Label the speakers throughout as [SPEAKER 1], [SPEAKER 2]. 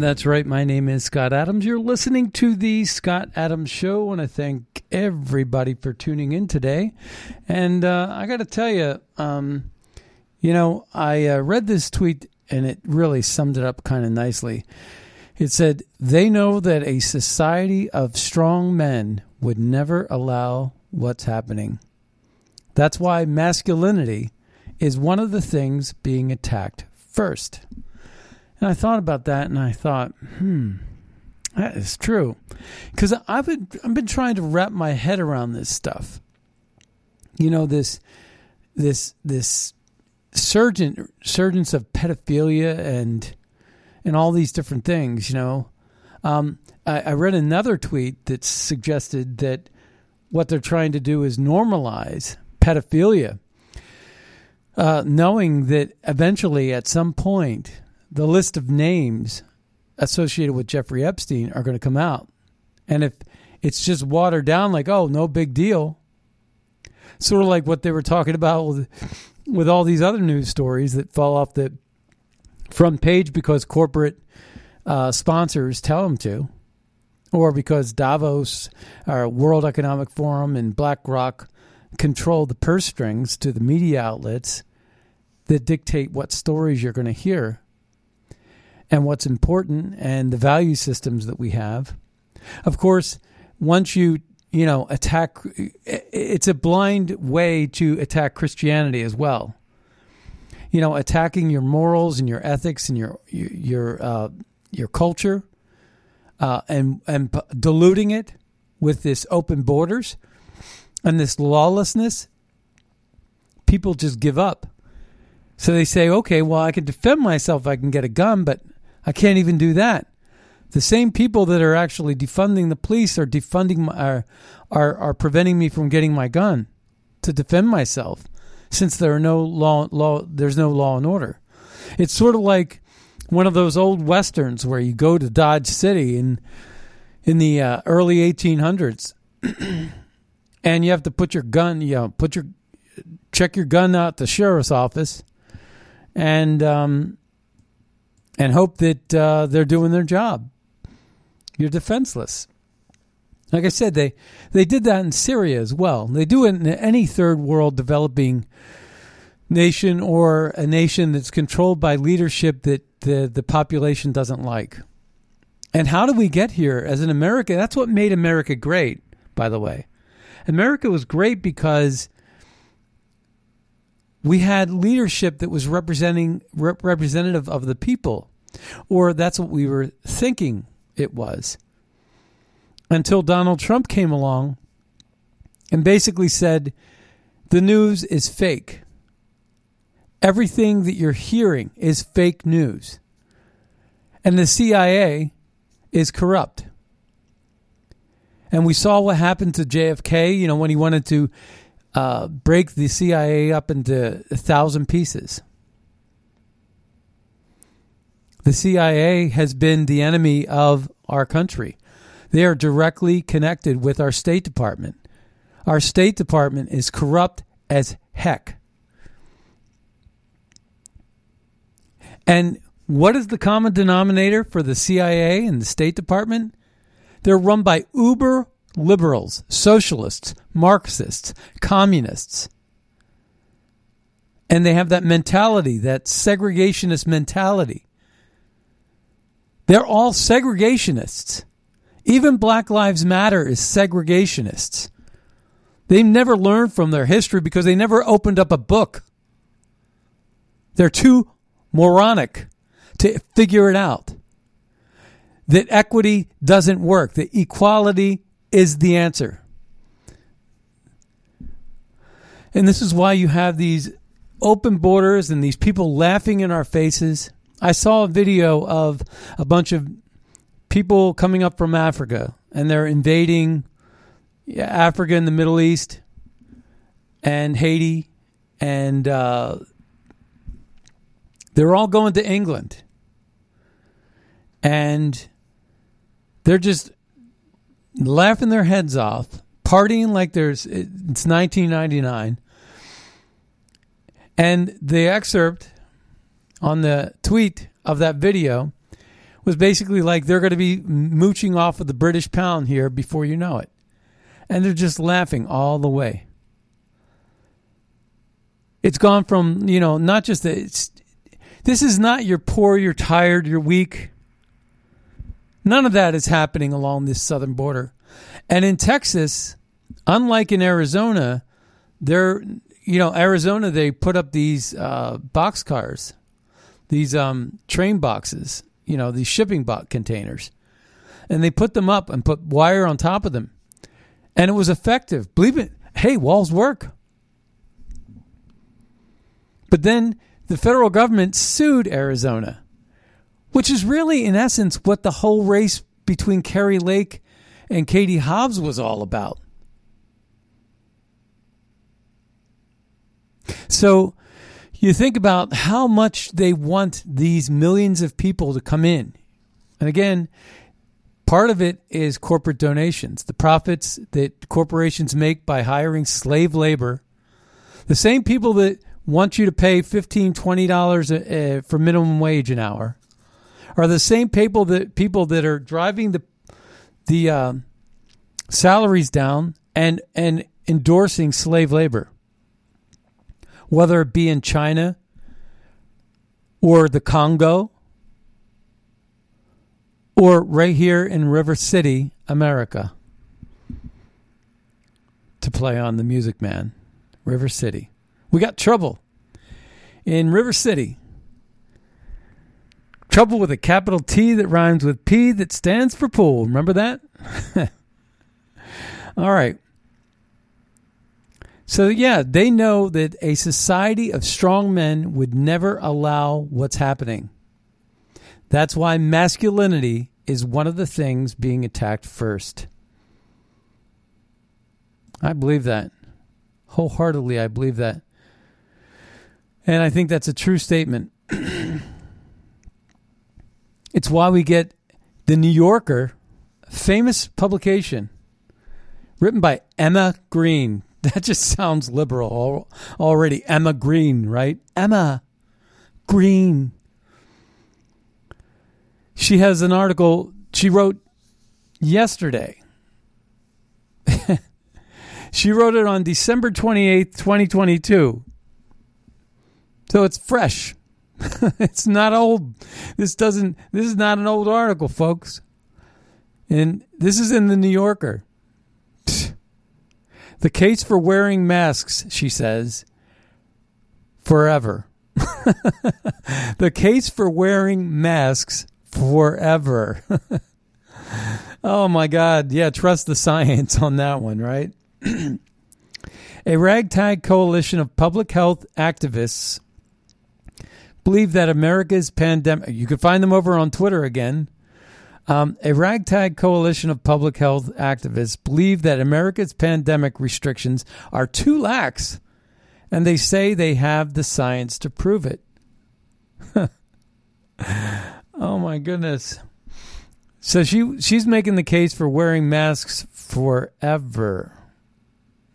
[SPEAKER 1] That's right. My name is Scott Adams. You're listening to the Scott Adams Show, I want to thank everybody for tuning in today. And uh, I got to tell you, um, you know, I uh, read this tweet and it really summed it up kind of nicely. It said, They know that a society of strong men would never allow what's happening. That's why masculinity is one of the things being attacked first. And I thought about that and I thought, hmm, that is true. Because I've been, I've been trying to wrap my head around this stuff. You know, this, this, this surgent, surgence of pedophilia and, and all these different things, you know. Um, I, I read another tweet that suggested that what they're trying to do is normalize pedophilia, uh, knowing that eventually, at some point, the list of names associated with Jeffrey Epstein are going to come out. And if it's just watered down, like, oh, no big deal, sort of like what they were talking about with, with all these other news stories that fall off the front page because corporate uh, sponsors tell them to, or because Davos, our World Economic Forum, and BlackRock control the purse strings to the media outlets that dictate what stories you're going to hear and what's important and the value systems that we have. Of course, once you you know attack, it's a blind way to attack Christianity as well. You know, attacking your morals and your ethics and your your uh, your culture, uh, and and diluting it with this open borders and this lawlessness. People just give up. So they say, okay, well, I can defend myself. I can get a gun, but I can't even do that. The same people that are actually defunding the police are defunding my, are, are are preventing me from getting my gun to defend myself, since there are no law law there's no law and order. It's sort of like one of those old westerns where you go to Dodge City in in the uh, early 1800s, and you have to put your gun, you know, put your check your gun out the sheriff's office, and um, and hope that uh, they're doing their job. You're defenseless. Like I said, they they did that in Syria as well. They do it in any third world developing nation or a nation that's controlled by leadership that the the population doesn't like. And how did we get here as an America? That's what made America great, by the way. America was great because we had leadership that was representing rep- representative of the people, or that's what we were thinking it was. Until Donald Trump came along and basically said the news is fake. Everything that you're hearing is fake news. And the CIA is corrupt. And we saw what happened to JFK, you know, when he wanted to uh, break the CIA up into a thousand pieces. The CIA has been the enemy of our country. They are directly connected with our State Department. Our State Department is corrupt as heck. And what is the common denominator for the CIA and the State Department? They're run by uber liberals, socialists, Marxists, communists. And they have that mentality, that segregationist mentality. They're all segregationists. Even Black Lives Matter is segregationists. They've never learned from their history because they never opened up a book. They're too moronic to figure it out. That equity doesn't work, that equality is the answer. And this is why you have these open borders and these people laughing in our faces. I saw a video of a bunch of people coming up from Africa and they're invading Africa and the Middle East and Haiti and uh, they're all going to England. And they're just laughing their heads off, partying like there's it's 1999. And the excerpt on the tweet of that video was basically like they're going to be mooching off of the British pound here before you know it. And they're just laughing all the way. It's gone from, you know, not just that it's this is not you're poor, you're tired, you're weak. None of that is happening along this southern border. And in Texas, unlike in Arizona, they're you know Arizona they put up these uh, box cars, these um, train boxes, you know these shipping box containers, and they put them up and put wire on top of them, and it was effective. Believe it. Hey, walls work. But then the federal government sued Arizona, which is really, in essence, what the whole race between Kari Lake and Katie Hobbs was all about. So you think about how much they want these millions of people to come in. And again, part of it is corporate donations, the profits that corporations make by hiring slave labor. The same people that want you to pay $15, $20 uh, for minimum wage an hour are the same people that people that are driving the the uh, salaries down and and endorsing slave labor, whether it be in China or the Congo or right here in River City, America, to play on the Music Man, River City. We got trouble in River City. Trouble with a capital T that rhymes with P that stands for pool. Remember that? All right. So, yeah, they know that a society of strong men would never allow what's happening. That's why masculinity is one of the things being attacked first. I believe that. Wholeheartedly, I believe that. And I think that's a true statement. It's why we get the New Yorker, famous publication, written by Emma Green. That just sounds liberal already. Emma Green, right? Emma Green. She has an article she wrote yesterday. she wrote it on December 28th, 2022. So it's fresh. it's not old. This doesn't this is not an old article, folks. And this is in the New Yorker. The case for wearing masks, she says, forever. the case for wearing masks forever. oh my God. Yeah, trust the science on that one, right? A ragtag coalition of public health activists believe that America's pandemic, you can find them over on Twitter again. Um, a ragtag coalition of public health activists believe that America's pandemic restrictions are too lax, and they say they have the science to prove it. Oh my goodness. So she she's making the case for wearing masks forever.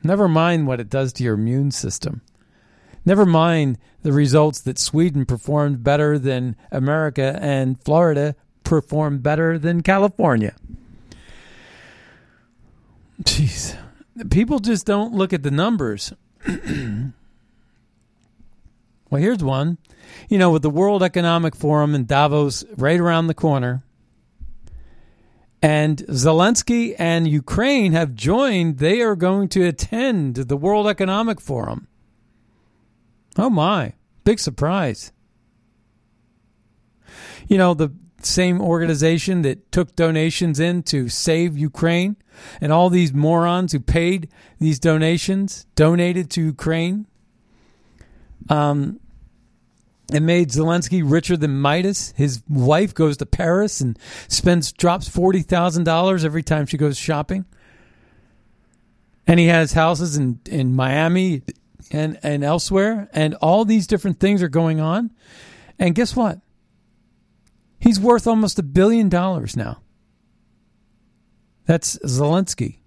[SPEAKER 1] Never mind what it does to your immune system. Never mind the results that Sweden performed better than America and Florida performed better than California. Jeez. People just don't look at the numbers. well, here's one. You know, with the World Economic Forum in Davos right around the corner, and Zelensky and Ukraine have joined, they are going to attend the World Economic Forum. Oh my, big surprise. You know, the same organization that took donations in to save Ukraine and all these morons who paid these donations donated to Ukraine. Um, it made Zelensky richer than Midas. His wife goes to Paris and spends drops forty thousand dollars every time she goes shopping. And he has houses in, in Miami and, and elsewhere, and all these different things are going on. And guess what? He's worth almost a billion dollars now. That's Zelensky.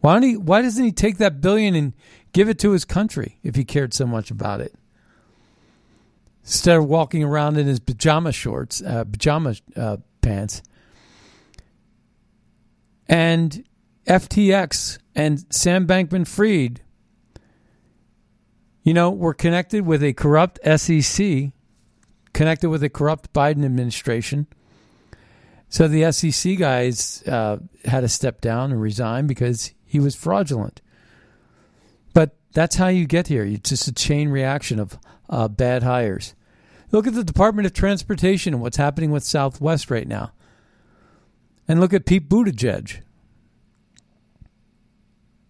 [SPEAKER 1] Why don't he why doesn't he take that billion and give it to his country if he cared so much about it? Instead of walking around in his pajama shorts, uh, pajama uh, pants. And FTX and Sam Bankman Fried, you know, we're connected with a corrupt SEC connected with a corrupt Biden administration. So the SEC guys uh, had to step down and resign because he was fraudulent. But that's how you get here. It's just a chain reaction of uh, bad hires. Look at the Department of Transportation and what's happening with Southwest right now. And look at Pete Buttigieg.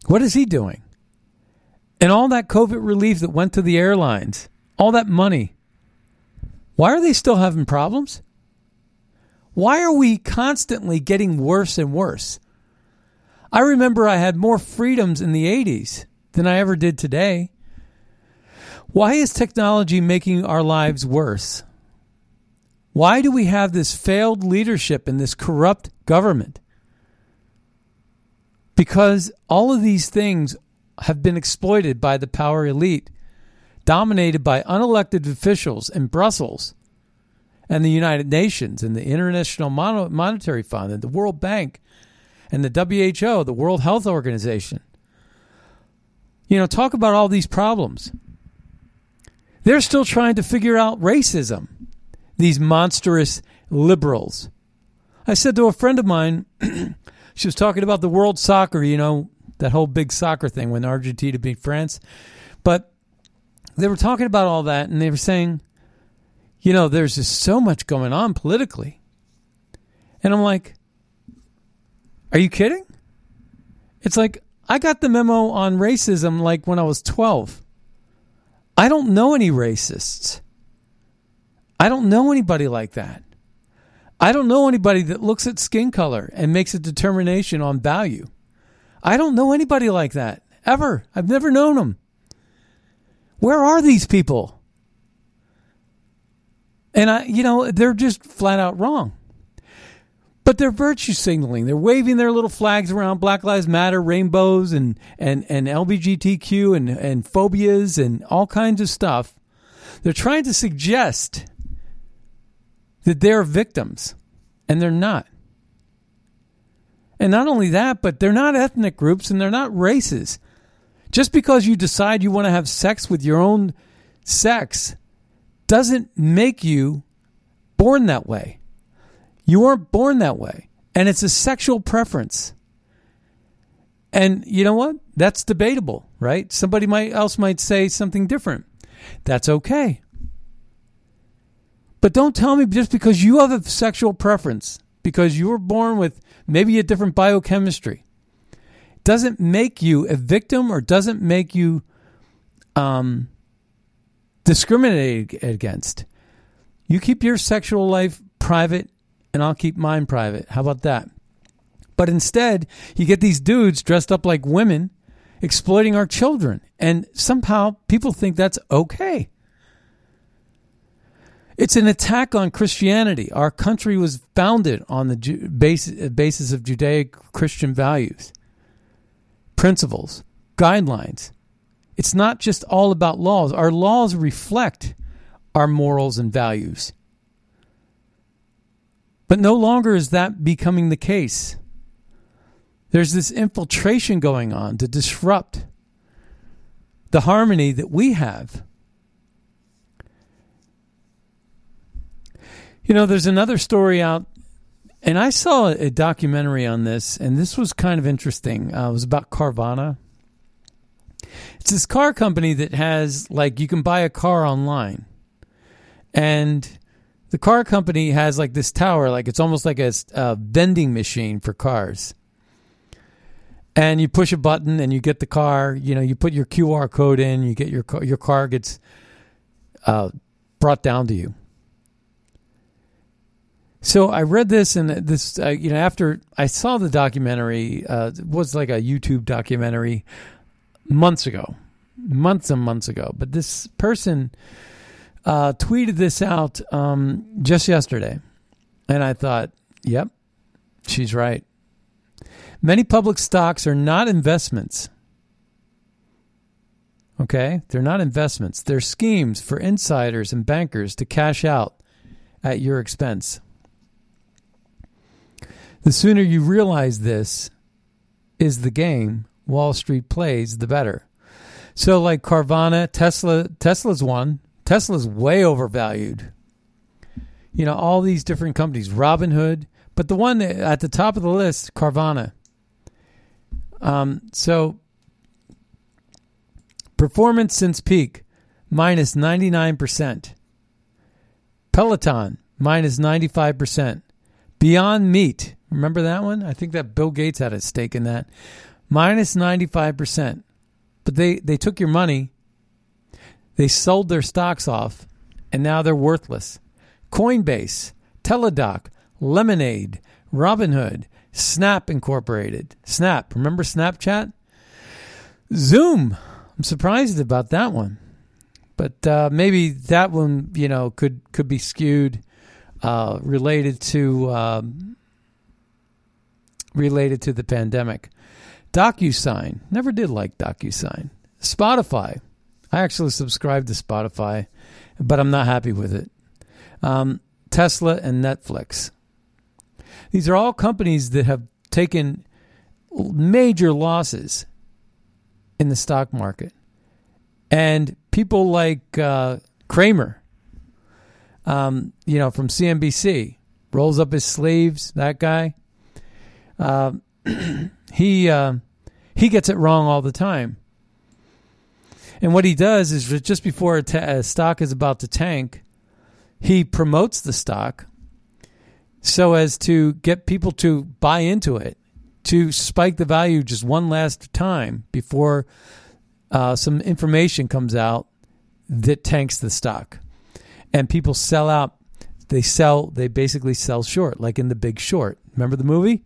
[SPEAKER 1] What is he doing? And all that COVID relief that went to the airlines, all that money why are they still having problems? Why are we constantly getting worse and worse? I remember I had more freedoms in the 80s than I ever did today. Why is technology making our lives worse? Why do we have this failed leadership and this corrupt government? Because all of these things have been exploited by the power elite dominated by unelected officials in Brussels and the United Nations and the International Monetary Fund and the World Bank and the WHO, the World Health Organization. You know, talk about all these problems. They're still trying to figure out racism, these monstrous liberals. I said to a friend of mine, she was talking about the world soccer, you know, that whole big soccer thing when Argentina beat France. But they were talking about all that and they were saying, you know, there's just so much going on politically. And I'm like, are you kidding? It's like, I got the memo on racism like when I was 12. I don't know any racists. I don't know anybody like that. I don't know anybody that looks at skin color and makes a determination on value. I don't know anybody like that ever. I've never known them. Where are these people? And I, you know, they're just flat out wrong. But they're virtue signaling. They're waving their little flags around Black Lives Matter, rainbows, and, and, and LGBTQ and, and phobias and all kinds of stuff. They're trying to suggest that they're victims, and they're not. And not only that, but they're not ethnic groups and they're not races. Just because you decide you want to have sex with your own sex doesn't make you born that way. You weren't born that way. And it's a sexual preference. And you know what? That's debatable, right? Somebody might else might say something different. That's okay. But don't tell me just because you have a sexual preference, because you were born with maybe a different biochemistry, doesn't make you a victim or doesn't make you um, discriminated against. You keep your sexual life private, and I'll keep mine private. How about that? But instead, you get these dudes dressed up like women exploiting our children, and somehow people think that's okay. It's an attack on Christianity. Our country was founded on the basis, basis of Judaic Christian values, principles, guidelines. It's not just all about laws. Our laws reflect our morals and values. But no longer is that becoming the case. There's this infiltration going on to disrupt the harmony that we have. You know, there's another story out, and I saw a documentary on this, and this was kind of interesting. Uh, it was about Carvana. It's this car company that has, like, you can buy a car online. And the car company has, like, this tower, like, it's almost like a, a vending machine for cars and you push a button and you get the car. You know, you put your QR code in, you get your car, your car gets uh, brought down to you. So I read this and this, uh, you know, after I saw the documentary, uh, it was like a YouTube documentary months ago, months and months ago. But this person uh, tweeted this out um, just yesterday, and I thought, yep, she's right. Many public stocks are not investments. Okay? They're not investments. They're schemes for insiders and bankers to cash out at your expense. The sooner you realize this is the game Wall Street plays, the better. So, like Carvana, Tesla, Tesla's one. Tesla's way overvalued. You know, all these different companies, Robinhood, but the one at the top of the list, Carvana. Um, so performance since peak minus 99%. Peloton minus 95%. Beyond Meat, remember that one? I think that Bill Gates had a stake in that. Minus 95%. But they, they took your money, they sold their stocks off, and now they're worthless. Coinbase, Teladoc, Lemonade, Robinhood, Snap Incorporated. Snap. Remember Snapchat? Zoom. I'm surprised about that one. But uh, maybe that one, you know, could could be skewed uh, related to um, related to the pandemic. DocuSign. Never did like DocuSign. Spotify. I actually subscribe to Spotify, but I'm not happy with it. Um, Tesla and Netflix. These are all companies that have taken major losses in the stock market. And people like uh, Cramer, um, you know, from CNBC, rolls up his sleeves, that guy. Uh, he uh, he gets it wrong all the time. And what he does is just before a, a stock is about to tank, he promotes the stock so as to get people to buy into it, to spike the value just one last time before uh, some information comes out that tanks the stock. And people sell out. They sell, they basically sell short, like in The Big Short. Remember the movie?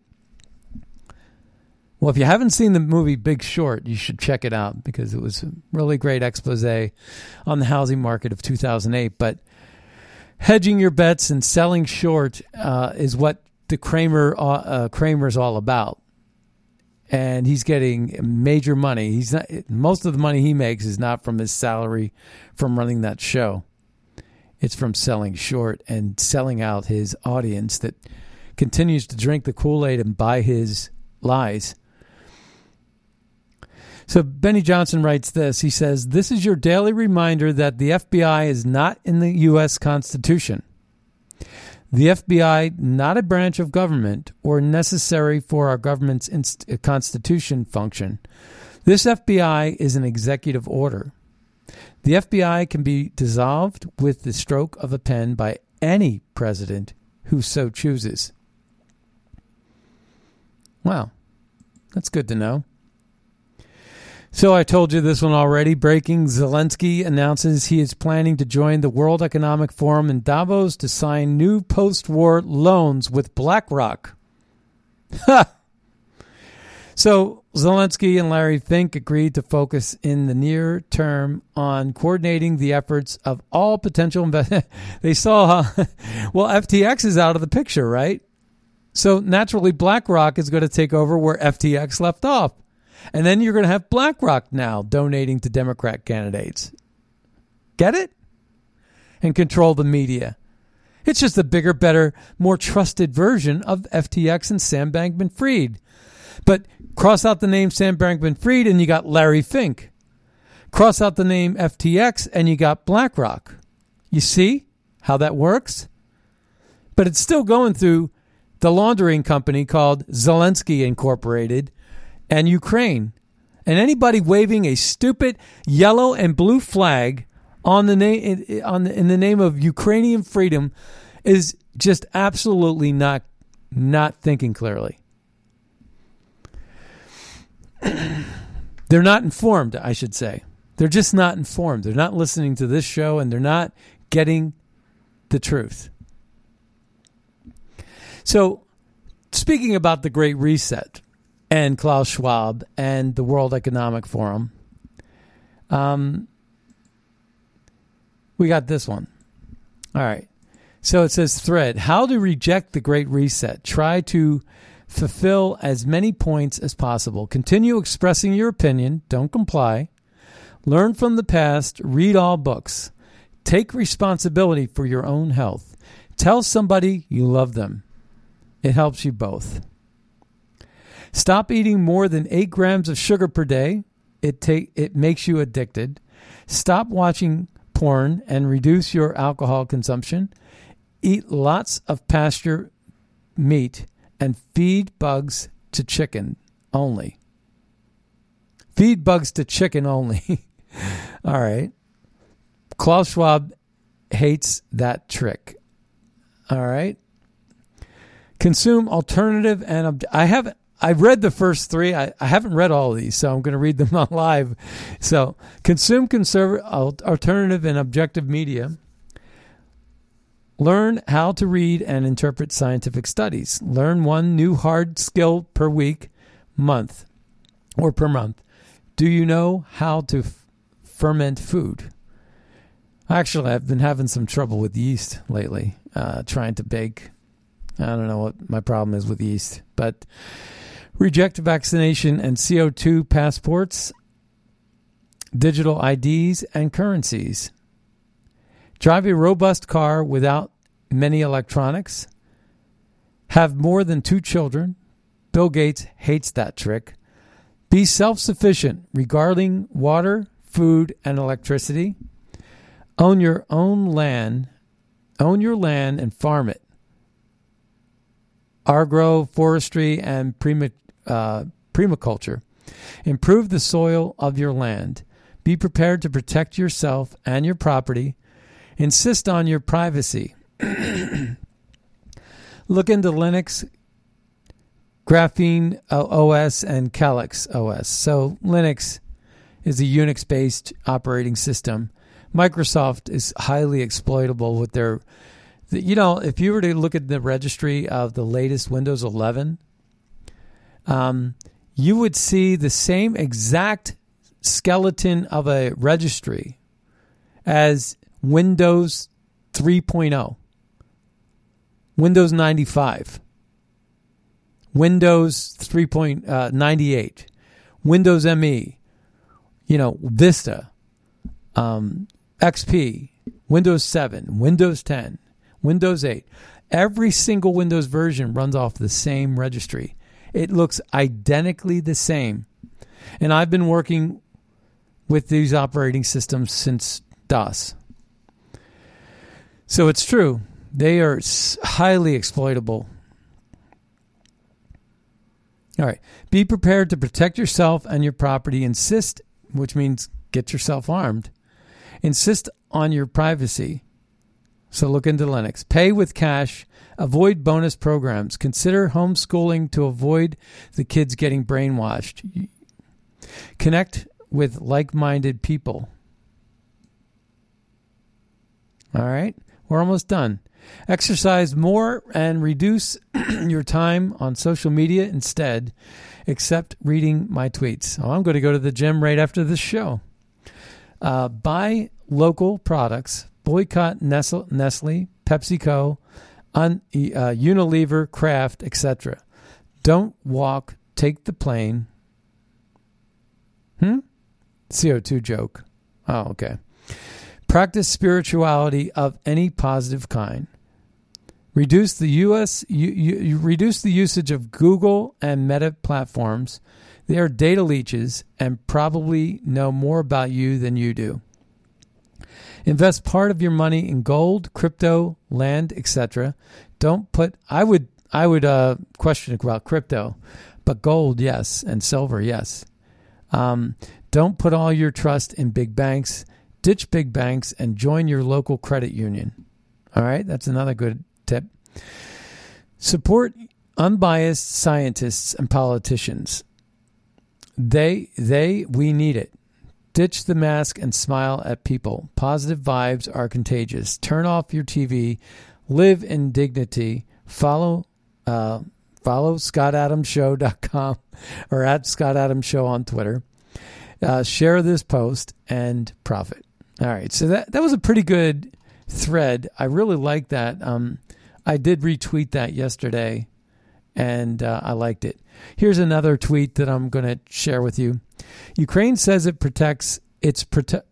[SPEAKER 1] Well, if you haven't seen the movie Big Short, you should check it out because it was a really great expose on the housing market of 2008. But hedging your bets and selling short uh, is what the Cramer uh, uh, Cramer's all about. And he's getting major money. He's not most of the money he makes is not from his salary from running that show. It's from selling short and selling out his audience that continues to drink the Kool-Aid and buy his lies. So Benny Johnson writes this. He says, This is your daily reminder that the FBI is not in the U.S. Constitution. The FBI, not a branch of government or necessary for our government's inst- constitution function. This FBI is an executive order. The FBI can be dissolved with the stroke of a pen by any president who so chooses. Wow, that's good to know. So I told you this one already. Breaking Zelensky announces he is planning to join the World Economic Forum in Davos to sign new post war loans with BlackRock. So Zelensky and Larry Fink agreed to focus in the near term on coordinating the efforts of all potential investors. they saw how, well, FTX is out of the picture, right? So naturally, BlackRock is going to take over where FTX left off. And then you're going to have BlackRock now donating to Democrat candidates. Get it? And control the media. It's just a bigger, better, more trusted version of FTX and Sam Bankman Fried. But cross out the name Sam Bankman Fried and you got Larry Fink. Cross out the name FTX and you got BlackRock. You see how that works? But it's still going through the laundering company called Zelensky Incorporated and Ukraine. And anybody waving a stupid yellow and blue flag on the name on the, in the name of Ukrainian freedom is just absolutely not not thinking clearly. they're not informed, I should say. They're just not informed. They're not listening to this show and they're not getting the truth. So, speaking about the Great Reset and Klaus Schwab and the World Economic Forum, um, we got this one. All right. So it says thread how to reject the Great Reset. Try to fulfill as many points as possible. Continue expressing your opinion. Don't comply. Learn from the past. Read all books. Take responsibility for your own health. Tell somebody you love them. It helps you both. Stop eating more than 8 grams of sugar per day. It take it makes you addicted. Stop watching porn and reduce your alcohol consumption. Eat lots of pasture meat and feed bugs to chicken only. Feed bugs to chicken only. All right. Klaus Schwab hates that trick. All right. Consume alternative and ob- I haven't I've read the first three. I, I haven't read all of these, so I'm going to read them on live. So, consume conservative, alternative, and objective media. Learn how to read and interpret scientific studies. Learn one new hard skill per week, month, or per month. Do you know how to f- ferment food? Actually, I've been having some trouble with yeast lately, uh, trying to bake. I don't know what my problem is with yeast, but reject vaccination and CO2 passports, digital IDs, and currencies. Drive a robust car without many electronics. Have more than two children. Bill Gates hates that trick. Be self sufficient regarding water, food, and electricity. Own your own land. Own your land and farm it. Agro, forestry, and prima, uh, permaculture. Improve the soil of your land. Be prepared to protect yourself and your property Insist on your privacy. Look into Linux, Graphene OS, and Calyx OS. So, Linux is a Unix based operating system. Microsoft is highly exploitable with their. You know, if you were to look at the registry of the latest Windows 11, um, you would see the same exact skeleton of a registry as Windows 3.0, Windows 95, Windows 3.98, uh, Windows ME, you know, Vista, um, XP, Windows 7, Windows 10, Windows 8. Every single Windows version runs off the same registry. It looks identically the same. And I've been working with these operating systems since DOS. So it's true. They are highly exploitable. All right. Be prepared to protect yourself and your property. Insist, which means get yourself armed. Insist on your privacy. So look into Linux. Pay with cash. Avoid bonus programs. Consider homeschooling to avoid the kids getting brainwashed. Connect with like minded people. All right. We're almost done. Exercise more and reduce your time on social media instead, except reading my tweets. Oh, I'm going to go to the gym right after this show. Uh, buy local products, boycott Nestle, Nestle PepsiCo, un, uh, Unilever, Kraft, etc. Don't walk, take the plane. Hmm? CO2 joke. Oh, okay. Practice spirituality of any positive kind. Reduce the US you, you, you reduce the usage of Google and Meta platforms. They are data leeches and probably know more about you than you do. Invest part of your money in gold, crypto, land, etc. Don't put I would I would uh, question about crypto, but gold, yes, and silver, yes. Um, don't put all your trust in big banks. Ditch big banks and join your local credit union. All right, that's another good tip. Support unbiased scientists and politicians. They, they, we need it. Ditch the mask and smile at people. Positive vibes are contagious. Turn off your TV. Live in dignity. Follow, uh, follow scottadamshow.com or at Scott Adams Show on Twitter. Uh, share this post and profit. All right, so that that was a pretty good thread. I really like that. Um, I did retweet that yesterday, and uh, I liked it. Here's another tweet that I'm going to share with you. Ukraine says it protects its prote-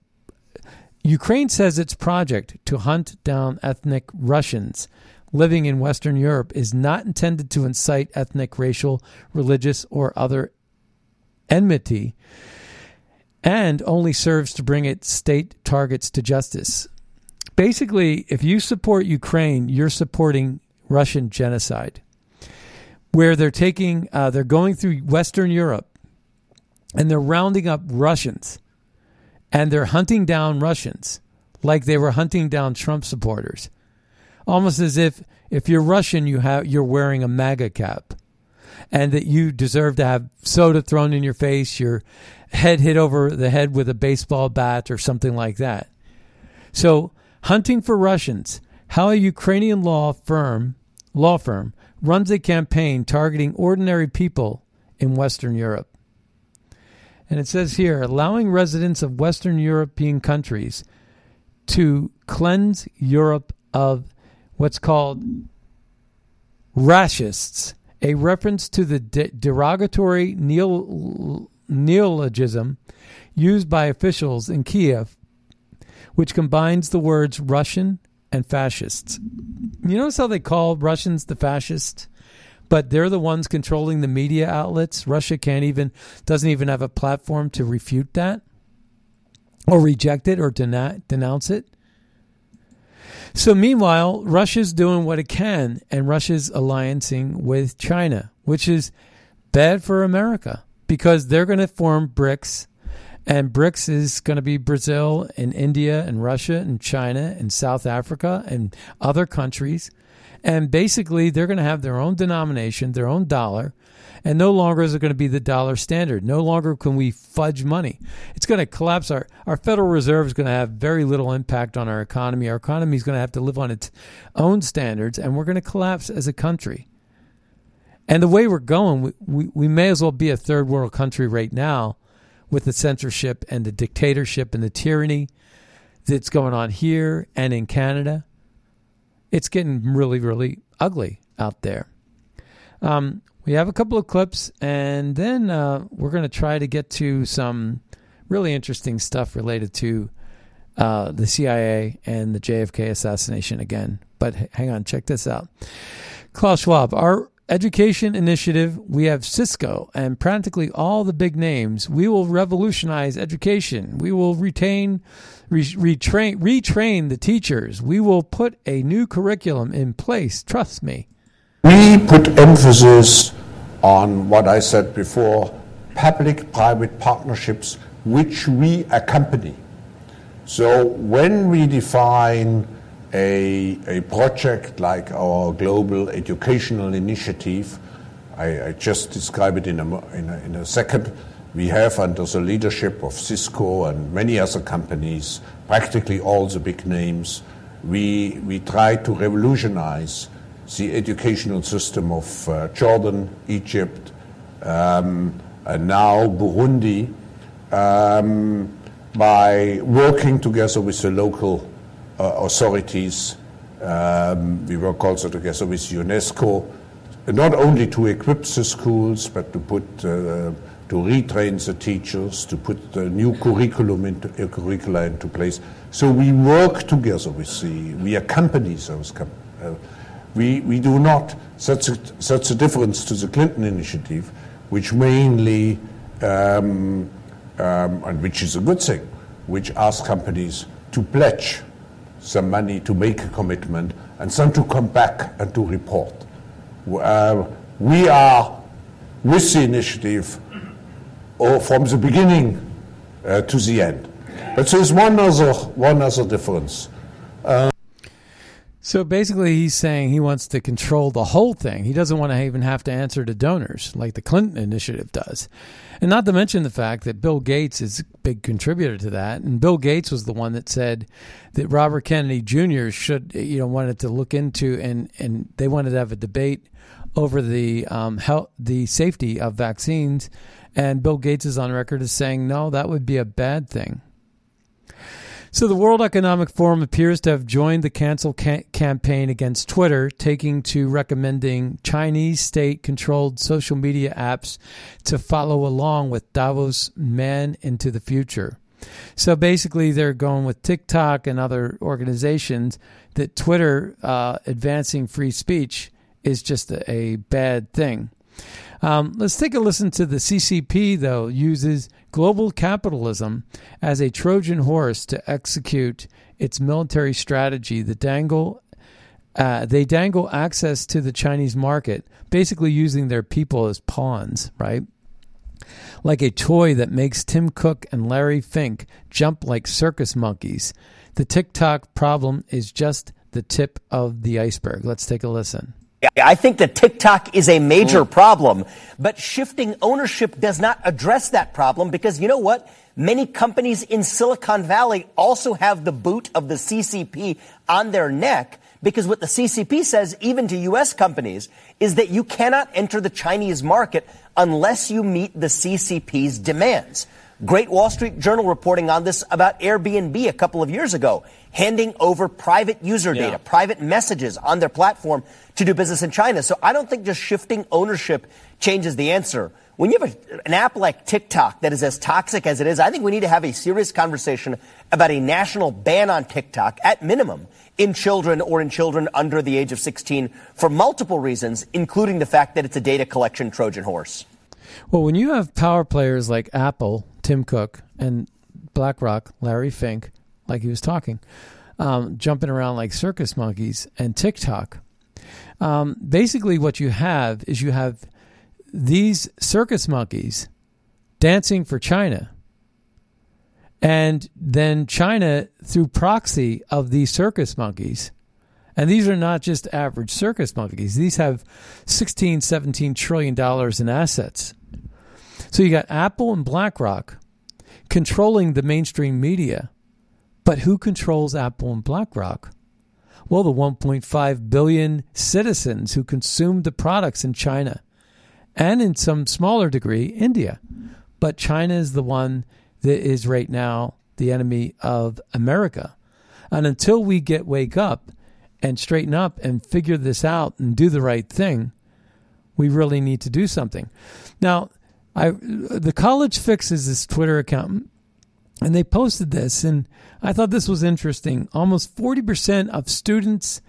[SPEAKER 1] Ukraine says its project to hunt down ethnic Russians living in Western Europe is not intended to incite ethnic, racial, religious, or other enmity and only serves to bring its state targets to justice. Basically, if you support Ukraine, you're supporting Russian genocide, where they're taking, uh, they're going through Western Europe and they're rounding up Russians and they're hunting down Russians like they were hunting down Trump supporters. Almost as if if you're Russian, you have you're wearing a MAGA cap, and that you deserve to have soda thrown in your face, your head hit over the head with a baseball bat or something like that. So, hunting for Russians, how a Ukrainian law firm law firm runs a campaign targeting ordinary people in Western Europe. And it says here allowing residents of Western European countries to cleanse Europe of what's called rashists, a reference to the de- derogatory neo- neologism used by officials in Kiev, which combines the words Russian and fascists. You notice how they call Russians the fascists? But they're the ones controlling the media outlets. Russia can't even doesn't even have a platform to refute that or reject it or deny, denounce it. So meanwhile, Russia's doing what it can, and Russia's alliancing with China, which is bad for America because they're going to form BRICS, and BRICS is going to be Brazil and India and Russia and China and South Africa and other countries. And basically, they're going to have their own denomination, their own dollar, and no longer is it going to be the dollar standard. No longer can we fudge money. It's going to collapse. Our, our Federal Reserve is going to have very little impact on our economy. Our economy is going to have to live on its own standards, and we're going to collapse as a country. And the way we're going, we, we, we may as well be a third world country right now with the censorship and the dictatorship and the tyranny that's going on here and in Canada. It's getting really, really ugly out there. Um, we have a couple of clips, and then uh, we're going to try to get to some really interesting stuff related to uh, the CIA and the JFK assassination again. But hang on, check this out. Klaus Schwab, our education initiative, we have Cisco and practically all the big names. We will revolutionize education. We will retain, re- retrain, retrain the teachers. We will put a new curriculum in place. Trust me.
[SPEAKER 2] We put emphasis on what I said before public private partnerships, which we accompany. So when we define a, a project like our global educational initiative. I, I just describe it in a, in a, in a second. We have, under the leadership of Cisco and many other companies, practically all the big names, We, we try to revolutionize the educational system of uh, Jordan, Egypt, um, and now Burundi um, by working together with the local authorities. Um, we work also together with UNESCO, not only to equip the schools, but to put uh, to retrain the teachers, to put the new curriculum into uh, curricula into place. So we work together with the, we accompany those. Uh, we, we do not. That's a, that's a difference to the Clinton initiative, which mainly, um, um, and which is a good thing, which asks companies to pledge some money to make a commitment and some to come back and to report. Uh, we are with the initiative or from the beginning uh, to the end. But there's one other, one other difference. Uh,
[SPEAKER 1] so basically, he's saying he wants to control the whole thing. He doesn't want to even have to answer to donors like the Clinton initiative does. And not to mention the fact that Bill Gates is a big contributor to that. And Bill Gates was the one that said that Robert Kennedy Jr. should, you know, wanted to look into and, and they wanted to have a debate over the um, health, the safety of vaccines. And Bill Gates is on record as saying, no, that would be a bad thing. So the World Economic Forum appears to have joined the cancel ca- campaign against Twitter, taking to recommending Chinese state-controlled social media apps to follow along with Davos Man into the future. So basically, they're going with TikTok and other organizations that Twitter uh, advancing free speech is just a, a bad thing. Um, let's take a listen to the CCP, though, uses global capitalism as a Trojan horse to execute its military strategy. The dangle, uh, they dangle access to the Chinese market, basically using their people as pawns, right? Like a toy that makes Tim Cook and Larry Fink jump like circus monkeys. The TikTok problem is just the tip of the iceberg. Let's take a listen.
[SPEAKER 3] I think that TikTok is a major mm. problem, but shifting ownership does not address that problem because you know what? Many companies in Silicon Valley also have the boot of the CCP on their neck because what the CCP says, even to U.S. companies, is that you cannot enter the Chinese market unless you meet the CCP's demands. Great Wall Street Journal reporting on this about Airbnb a couple of years ago, handing over private user data, yeah. private messages on their platform to do business in China. So I don't think just shifting ownership changes the answer. When you have a, an app like TikTok that is as toxic as it is, I think we need to have a serious conversation about a national ban on TikTok at minimum in children or in children under the age of 16 for multiple reasons, including the fact that it's a data collection Trojan horse.
[SPEAKER 1] Well, when you have power players like Apple, Tim Cook, and BlackRock, Larry Fink, like he was talking, um, jumping around like circus monkeys, and TikTok, um, basically what you have is you have these circus monkeys dancing for China. And then China, through proxy of these circus monkeys, and these are not just average circus monkeys. These have 16, 17 trillion dollars in assets. So you got Apple and BlackRock controlling the mainstream media. But who controls Apple and BlackRock? Well, the 1.5 billion citizens who consume the products in China and in some smaller degree, India. But China is the one that is right now the enemy of America. And until we get wake up and straighten up and figure this out and do the right thing, we really need to do something. Now, I the college fixes this Twitter account, and they posted this, and I thought this was interesting. Almost forty percent of students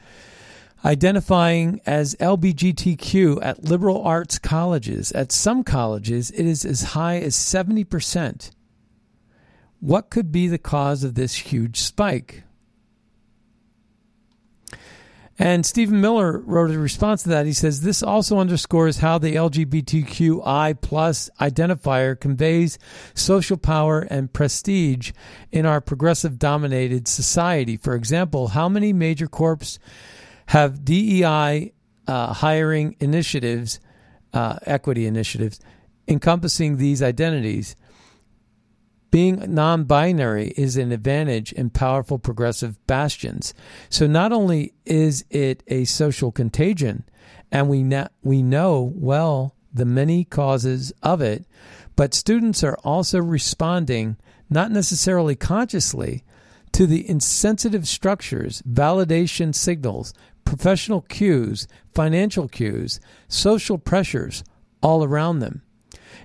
[SPEAKER 1] identifying as LBGTQ at liberal arts colleges. At some colleges, it is as high as seventy percent. What could be the cause of this huge spike? And Stephen Miller wrote a response to that. He says this also underscores how the LGBTQI plus identifier conveys social power and prestige in our progressive dominated society. For example, how many major corps have DEI uh, hiring initiatives, uh, equity initiatives, encompassing these identities? Being non binary is an advantage in powerful progressive bastions. So not only is it a social contagion, and we, na- we know well the many causes of it, but students are also responding, not necessarily consciously, to the insensitive structures, validation signals, professional cues, financial cues, social pressures all around them.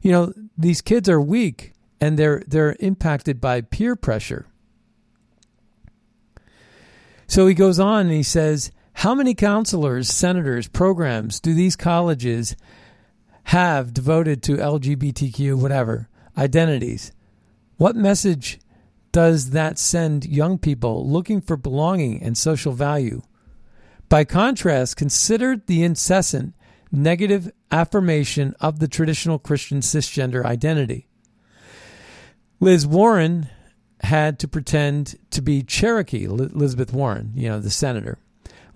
[SPEAKER 1] You know, these kids are weak and they're they're impacted by peer pressure. So he goes on and he says, "How many counselors, senators, programs do these colleges have devoted to LGBTQ whatever identities? What message does that send young people looking for belonging and social value? By contrast, consider the incessant negative affirmation of the traditional Christian cisgender identity. Liz Warren had to pretend to be Cherokee, Elizabeth Warren, you know, the senator.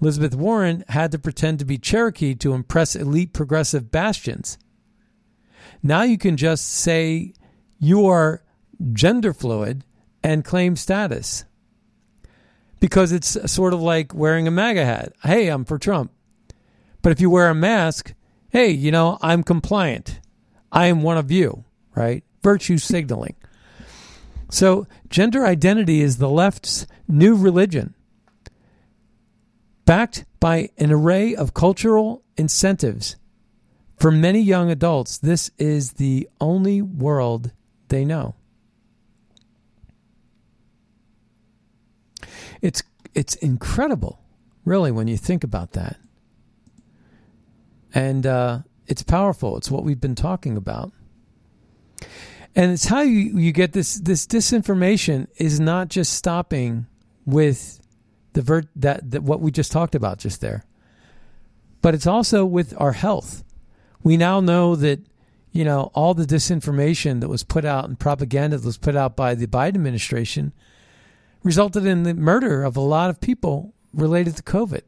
[SPEAKER 1] Elizabeth Warren had to pretend to be Cherokee to impress elite progressive bastions. Now you can just say you are gender fluid and claim status because it's sort of like wearing a MAGA hat. Hey, I'm for Trump. But if you wear a mask, hey, you know, I'm compliant. I am one of you, right? Virtue signaling. So, gender identity is the left's new religion, backed by an array of cultural incentives. For many young adults, this is the only world they know. It's it's incredible, really, when you think about that, and uh, it's powerful. It's what we've been talking about and it's how you, you get this this disinformation is not just stopping with the vert that, that what we just talked about just there but it's also with our health. We now know that you know all the disinformation that was put out and propaganda that was put out by the Biden administration resulted in the murder of a lot of people related to covid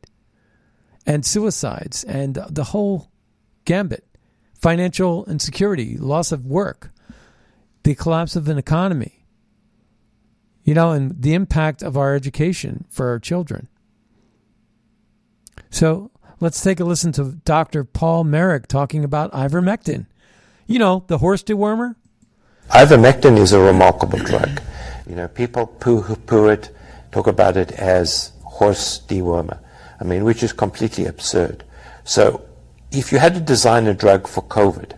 [SPEAKER 1] and suicides and the whole gambit financial insecurity loss of work the collapse of an economy, you know, and the impact of our education for our children. So let's take a listen to Dr. Paul Marik talking about ivermectin. You know, the horse dewormer.
[SPEAKER 4] Ivermectin is a remarkable drug. You know, people poo-poo it, talk about it as horse dewormer. I mean, which is completely absurd. So, if you had to design a drug for COVID,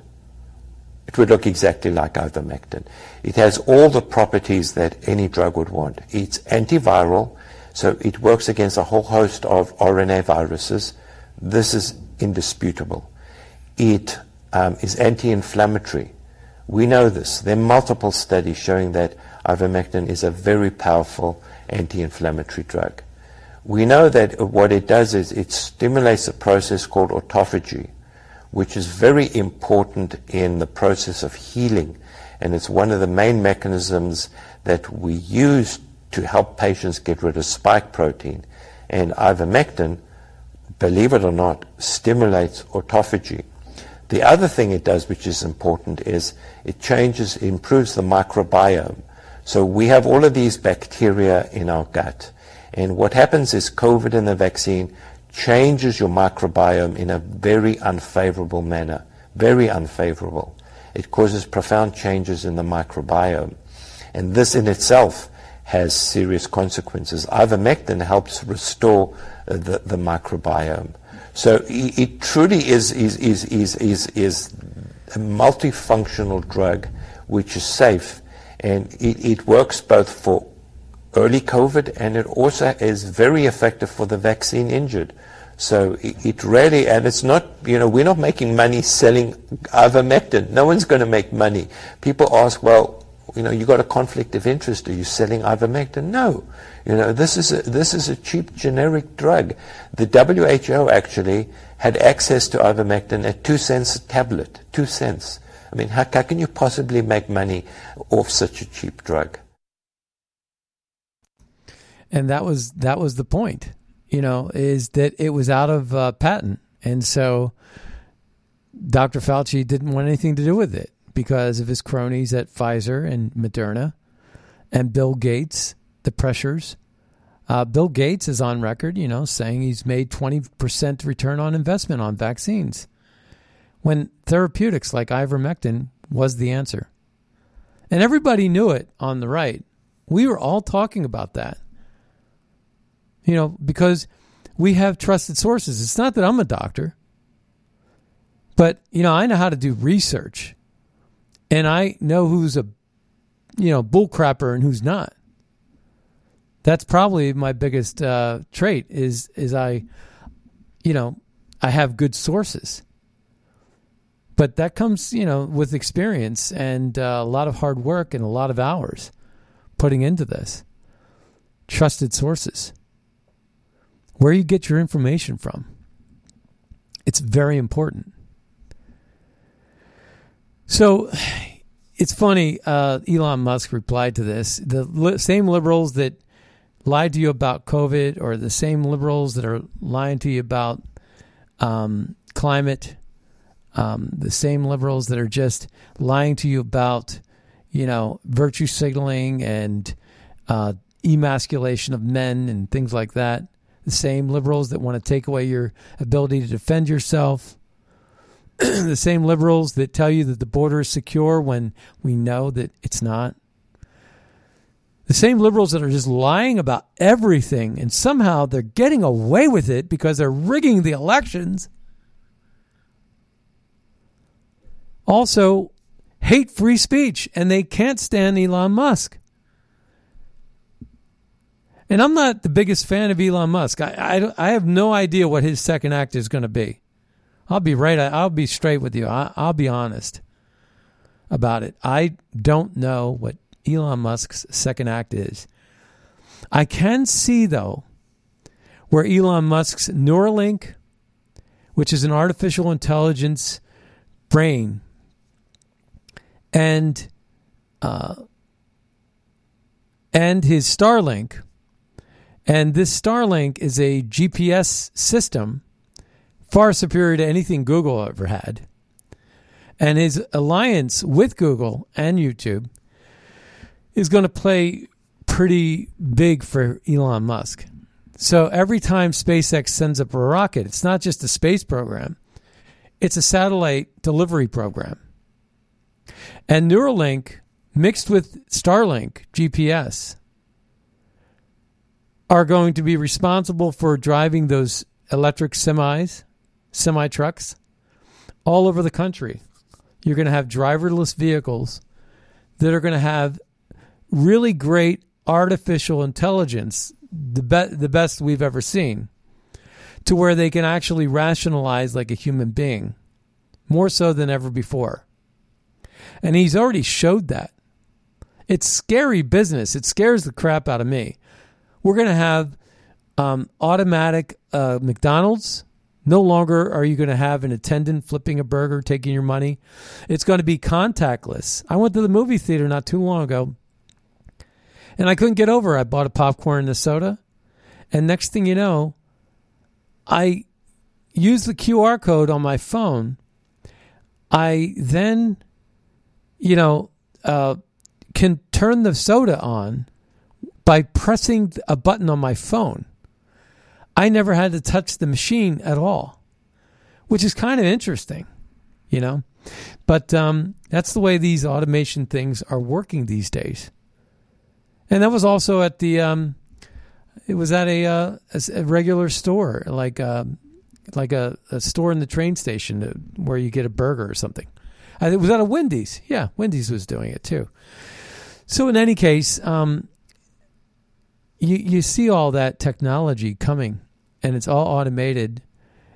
[SPEAKER 4] it would look exactly like ivermectin. It has all the properties that any drug would want. It's antiviral, so it works against a whole host of RNA viruses. This is indisputable. It um, is anti-inflammatory. We know this. There are multiple studies showing that ivermectin is a very powerful anti-inflammatory drug. We know that what it does is it stimulates a process called autophagy, which is very important in the process of healing. And it's one of the main mechanisms that we use to help patients get rid of spike protein. And ivermectin, believe it or not, stimulates autophagy. The other thing it does, which is important, is it changes, improves the microbiome. So we have all of these bacteria in our gut. And what happens is COVID and the vaccine changes your microbiome in a very unfavorable manner. Very unfavorable. It causes profound changes in the microbiome. And this in itself has serious consequences. Ivermectin helps restore uh, the, the microbiome. So it, it truly is, is, is, is, is, is a multifunctional drug which is safe and it, it works both for early COVID, and it also is very effective for the vaccine injured. So it, really, and it's not, you know, we're not making money selling ivermectin. No one's going to make money. People ask, well, you know, you got a conflict of interest. Are you selling ivermectin? No. You know, this is a, this is a cheap generic drug. The WHO actually had access to ivermectin at two cents a tablet. Two cents. I mean, how, how can you possibly make money off such a cheap drug?
[SPEAKER 1] And that was that was the point you know is that it was out of uh, patent and so dr fauci didn't want anything to do with it because of his cronies at pfizer and moderna and Bill Gates, the pressures. Uh, Bill Gates is on record, you know, saying he's made 20% return on investment on vaccines when therapeutics like ivermectin was the answer. And everybody knew it on the right. We were all talking about that. You know, because we have trusted sources. It's not that I'm a doctor, but, you know, I know how to do research and I know who's a, you know, bullcrapper and who's not. That's probably my biggest uh, trait is is I, you know, I have good sources. But that comes, you know, with experience and uh, a lot of hard work and a lot of hours putting into this. Trusted sources. Where you get your information from. It's very important. So it's funny. Uh, Elon Musk replied to this. The li- same liberals that lied to you about COVID, or the same liberals that are lying to you about um, climate, um, the same liberals that are just lying to you about, you know, virtue signaling and uh, emasculation of men and things like that. The same liberals that want to take away your ability to defend yourself. the same liberals that tell you that the border is secure when we know that it's not. The same liberals that are just lying about everything and somehow they're getting away with it because they're rigging the elections. Also, hate free speech and they can't stand Elon Musk. And I'm not the biggest fan of Elon Musk. I, I, I have no idea what his second act is going to be. I'll be right. I'll be straight with you. I, I'll be honest about it. I don't know what Elon Musk's second act is. I can see, though, where Elon Musk's Neuralink, which is an artificial intelligence brain, and uh, and his Starlink, and this Starlink is a GPS system far superior to anything Google ever had. And his alliance with Google and YouTube is going to play pretty big for Elon Musk. So every time SpaceX sends up a rocket, it's not just a space program, it's a satellite delivery program. And Neuralink mixed with Starlink GPS are going to be responsible for driving those electric semis semi trucks all over the country. You're going to have driverless vehicles that are going to have really great artificial intelligence, the be- the best we've ever seen, to where they can actually rationalize like a human being, more so than ever before. And he's already showed that. It's scary business. It scares the crap out of me. We're going to have um, automatic uh, McDonald's no longer are you going to have an attendant flipping a burger, taking your money. It's going to be contactless. I went to the movie theater not too long ago and I couldn't get over. I bought a popcorn and a soda. And next thing you know, I use the QR code on my phone. I then, you know, uh, can turn the soda on by pressing a button on my phone. I never had to touch the machine at all, which is kind of interesting, you know. But um, that's the way these automation things are working these days. And that was also at the, um, it was at a, uh, a regular store, like uh, like a, a, store in the train station where you get a burger or something. it was at a Wendy's. Yeah, Wendy's was doing it too. So in any case, um, you you see all that technology coming and it's all automated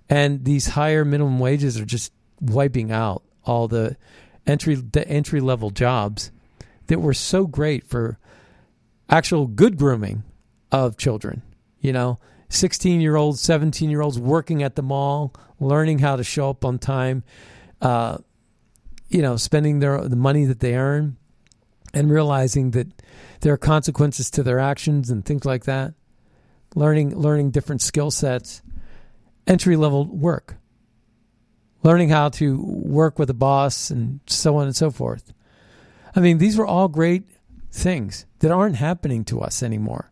[SPEAKER 1] and these higher minimum wages are just wiping out all the entry the entry level jobs that were so great for actual good grooming of children you know? 16 year olds 17 year olds working at the mall learning how to show up on time uh, you know spending their the money that they earn and realizing that there are consequences to their actions and things like that learning learning different skill sets, entry level work, learning how to work with a boss, and so on and so forth. I mean, these were all great things that aren't happening to us anymore.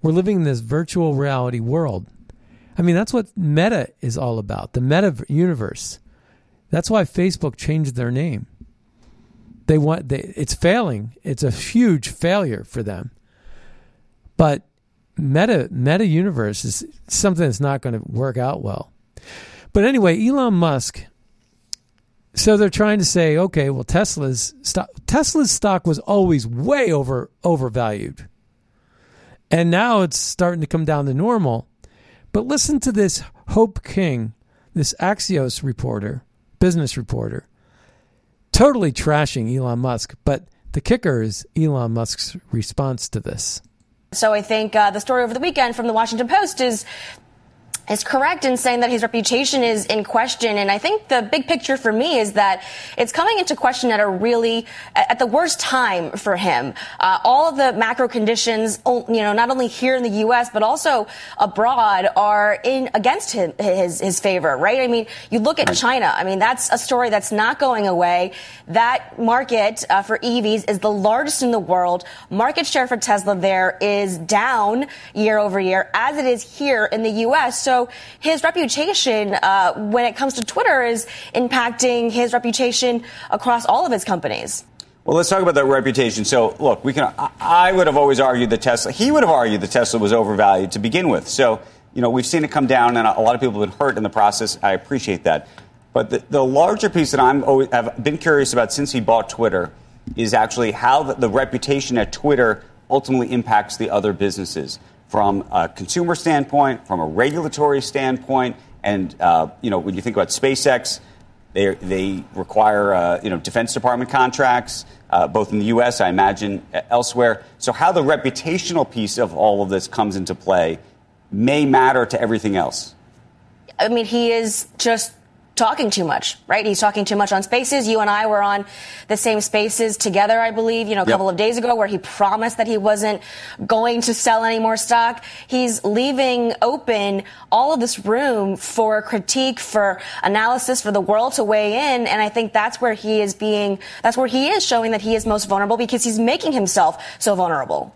[SPEAKER 1] We're living in this virtual reality world. I mean, that's what Meta is all about the meta universe. That's why Facebook changed their name. They want they, it's failing. It's a huge failure for them. But meta meta universe is something that's not going to work out well. But anyway, Elon Musk. So they're trying to say, okay, well, Tesla's stock, Tesla's stock was always way over overvalued, and now it's starting to come down to normal. But listen to this Hope King, this Axios reporter, business reporter, totally trashing Elon Musk. But the kicker is Elon Musk's response to this.
[SPEAKER 5] So I think uh, the story over the weekend from the Washington Post is is correct in saying that his reputation is in question. And I think the big picture for me is that it's coming into question at a really, at the worst time for him. Uh, all of the macro conditions, you know, not only here in the U.S., but also abroad are in against him, his, his favor, right? I mean, you look at China. I mean, that's a story that's not going away. That market uh, for EVs is the largest in the world. Market share for Tesla there is down year over year, as it is here in the U.S. So so his reputation, uh, when it comes to Twitter, is impacting his reputation across all of his companies.
[SPEAKER 6] Well, let's talk about that reputation. So, look, we can. I would have always argued that Tesla. He would have argued that Tesla was overvalued to begin with. So, you know, we've seen it come down, and a lot of people have been hurt in the process. I appreciate that. But the, the larger piece that I'm always, have been curious about since he bought Twitter is actually how the, the reputation at Twitter ultimately impacts the other businesses from a consumer standpoint, from a regulatory standpoint, and uh, you know when you think about SpaceX, they they require uh, you know Defense Department contracts, uh, both in the U.S. I imagine elsewhere. So how the reputational piece of all of this comes into play may matter to everything else.
[SPEAKER 5] I mean, he is just talking too much, right? He's talking too much on spaces. You and I were on the same spaces together, I believe, you know, a couple of days ago where he promised that he wasn't going to sell any more stock. He's leaving open all of this room for critique, for analysis, for the world to weigh in. And I think that's where he is being, that's where he is showing that he is most vulnerable because he's making himself so vulnerable.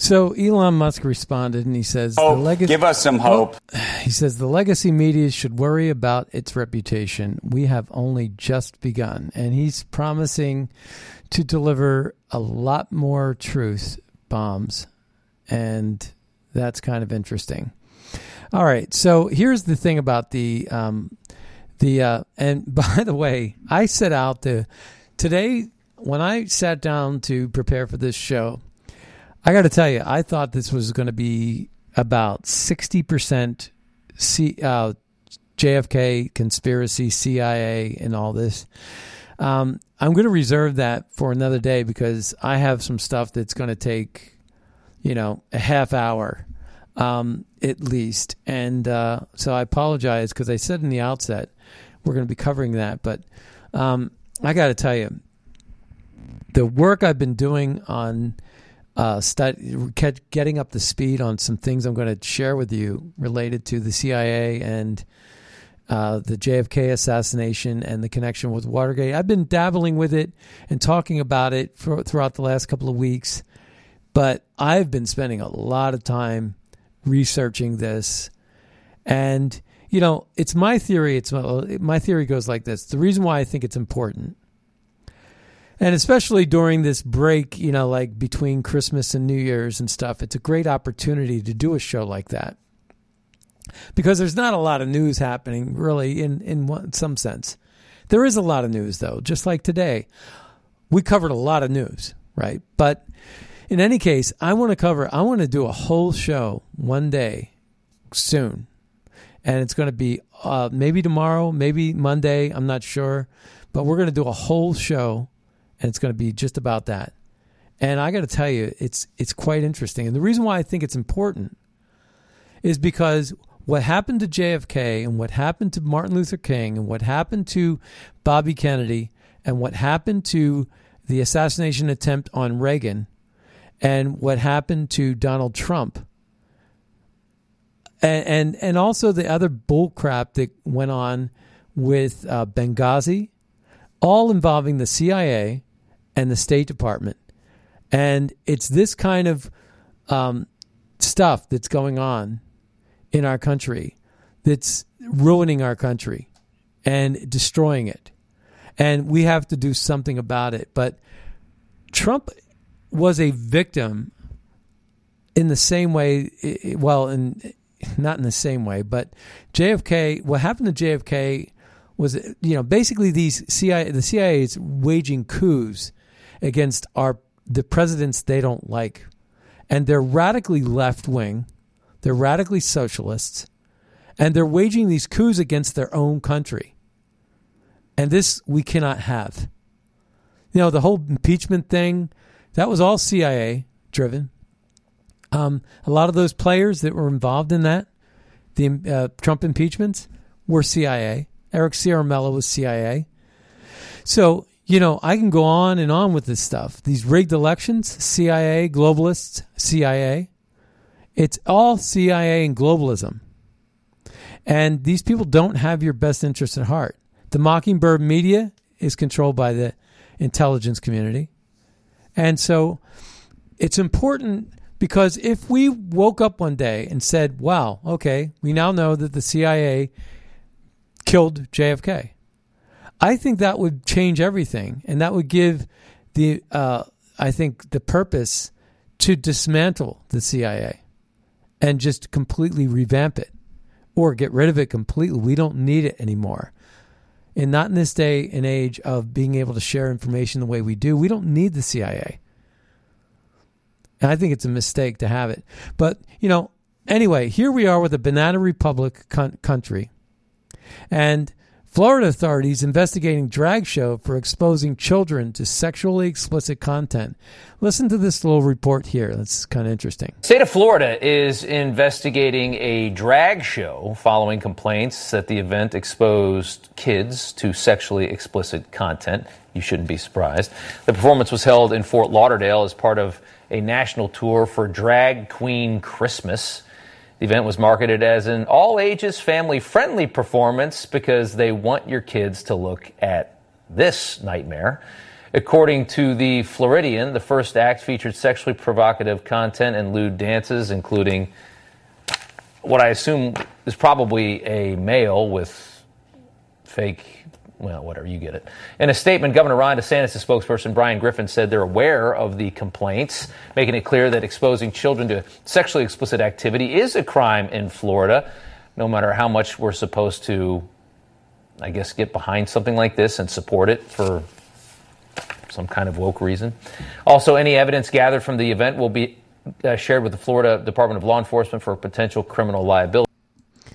[SPEAKER 1] So Elon Musk responded and he says,
[SPEAKER 6] "Oh, legacy- give us some hope."
[SPEAKER 1] He says the legacy media should worry about its reputation. We have only just begun, and he's promising to deliver a lot more truth bombs, and that's kind of interesting. All right, so here's the thing about the um, the uh, and by the way, I set out to today when I sat down to prepare for this show. I got to tell you, I thought this was going to be about 60% C, uh, JFK conspiracy, CIA, and all this. Um, I'm going to reserve that for another day because I have some stuff that's going to take, you know, a half hour um, at least. And uh, so I apologize because I said in the outset we're going to be covering that. But um, I got to tell you, the work I've been doing on uh, getting up the speed on some things I'm going to share with you related to the CIA and uh, the JFK assassination and the connection with Watergate. I've been dabbling with it and talking about it for, throughout the last couple of weeks, but I've been spending a lot of time researching this. And, you know, it's my theory. It's my, my theory goes like this. The reason why I think it's important and especially during this break, you know, like between Christmas and New Year's and stuff, it's a great opportunity to do a show like that. Because there's not a lot of news happening, really, in, in one, some sense. There is a lot of news, though, just like today. We covered a lot of news, right? But in any case, I want to cover, I want to do a whole show one day soon. And it's going to be uh, maybe tomorrow, maybe Monday, I'm not sure. But we're going to do a whole show and it's going to be just about that. And I got to tell you, it's it's quite interesting. And the reason why I think it's important is because what happened to JFK and what happened to Martin Luther King and what happened to Bobby Kennedy and what happened to the assassination attempt on Reagan and what happened to Donald Trump and and, and also the other bullcrap that went on with uh, Benghazi, all involving the CIA and the State Department. And it's this kind of um, stuff that's going on in our country that's ruining our country and destroying it. And we have to do something about it. But Trump was a victim in the same way, well, in not in the same way, but JFK, what happened to JFK was, you know, basically these CIA, the CIA is waging coups against our the presidents they don't like, and they're radically left wing, they're radically socialists, and they're waging these coups against their own country. And this we cannot have. You know, the whole impeachment thing, that was all CIA driven. Um, a lot of those players that were involved in that, the uh, Trump impeachments, were CIA. Eric Ciaramella was CIA. So, you know, I can go on and on with this stuff. These rigged elections, CIA, globalists, CIA. It's all CIA and globalism. And these people don't have your best interest at heart. The Mockingbird media is controlled by the intelligence community. And so it's important because if we woke up one day and said, wow, okay, we now know that the CIA killed JFK, I think that would change everything. And that would give the, uh, I think, the purpose to dismantle the CIA and just completely revamp it or get rid of it completely. We don't need it anymore. And not in this day and age of being able to share information the way we do. We don't need the CIA. And I think it's a mistake to have it. But, you know, anyway, here we are with a banana republic con- country. And Florida authorities investigating drag show for exposing children to sexually explicit content. Listen to this little report here. That's kind of interesting.
[SPEAKER 7] State of Florida is investigating a drag show following complaints that the event exposed kids to sexually explicit content. You shouldn't be surprised. The performance was held in Fort Lauderdale as part of a national tour for Drag Queen Christmas. The event was marketed as an all ages, family friendly performance because they want your kids to look at this nightmare. According to the Floridian, the first act featured sexually provocative content and lewd dances, including what I assume is probably a male with fake well, whatever, you get it. In a statement, Governor Ron DeSantis' spokesperson Brian Griffin said they're aware of the complaints, making it clear that exposing children to sexually explicit activity is a crime in Florida, no matter how much we're supposed to, I guess, get behind something like this and support it for some kind of woke reason. Also, any evidence gathered from the event will be uh, shared with the Florida Department of Law Enforcement for potential criminal liability.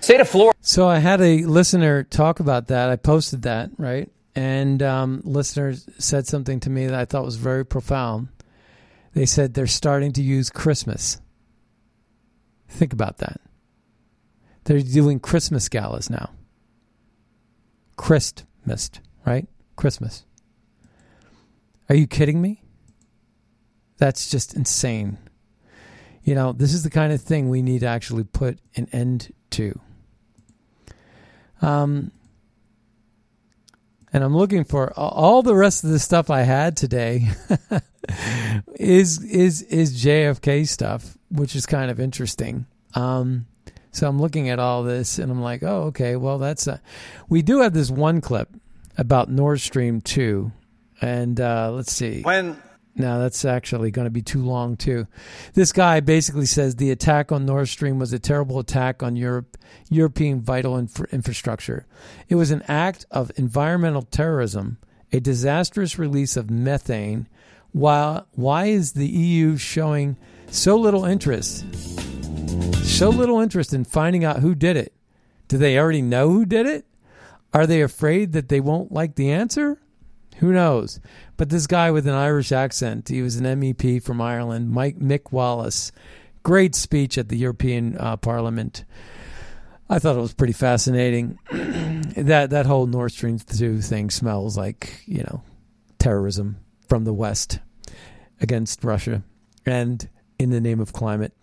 [SPEAKER 7] State of Florida.
[SPEAKER 1] So I had a listener talk about that. I posted that, right? And um, listeners said something to me that I thought was very profound. They said they're starting to use Christmas. Think about that. They're doing Christmas galas now. Christmas, right? Christmas. Are you kidding me? That's just insane. You know, this is the kind of thing we need to actually put an end to. Um, and I'm looking for all the rest of the stuff I had today is is is JFK stuff, which is kind of interesting. Um, so I'm looking at all this and I'm like, oh, okay, well that's a, we do have this one clip about Nord Stream two, and uh, let's see
[SPEAKER 8] when
[SPEAKER 1] no, that's actually going to be too long, too. This guy basically says the attack on Nord Stream was a terrible attack on Europe, European vital infra- infrastructure. It was an act of environmental terrorism, a disastrous release of methane. While, why is the EU showing so little interest? So little interest in finding out who did it? Do they already know who did it? Are they afraid that they won't like the answer? Who knows? But this guy with an Irish accent, he was an MEP from Ireland, Mike Mick Wallace. Great speech at the European uh, Parliament. I thought it was pretty fascinating. that that whole Nord Stream two thing smells like you know terrorism from the West against Russia, and in the name of climate.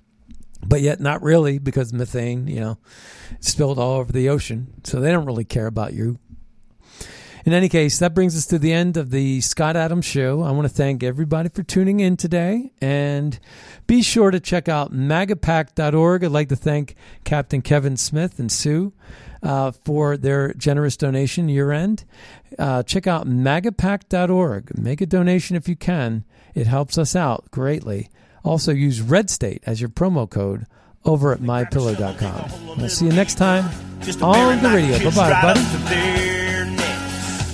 [SPEAKER 1] But yet, not really, because methane, you know, spilled all over the ocean. So they don't really care about you. In any case, that brings us to the end of the Scott Adams Show. I want to thank everybody for tuning in today. And be sure to check out magapack.org. I'd like to thank Captain Kevin Smith and Sue uh, for their generous donation year end. Uh, check out magapack.org. Make a donation if you can, it helps us out greatly. Also, use Red State as your promo code over at mypillow.com. We'll see you next time on the radio. Bye bye, buddy.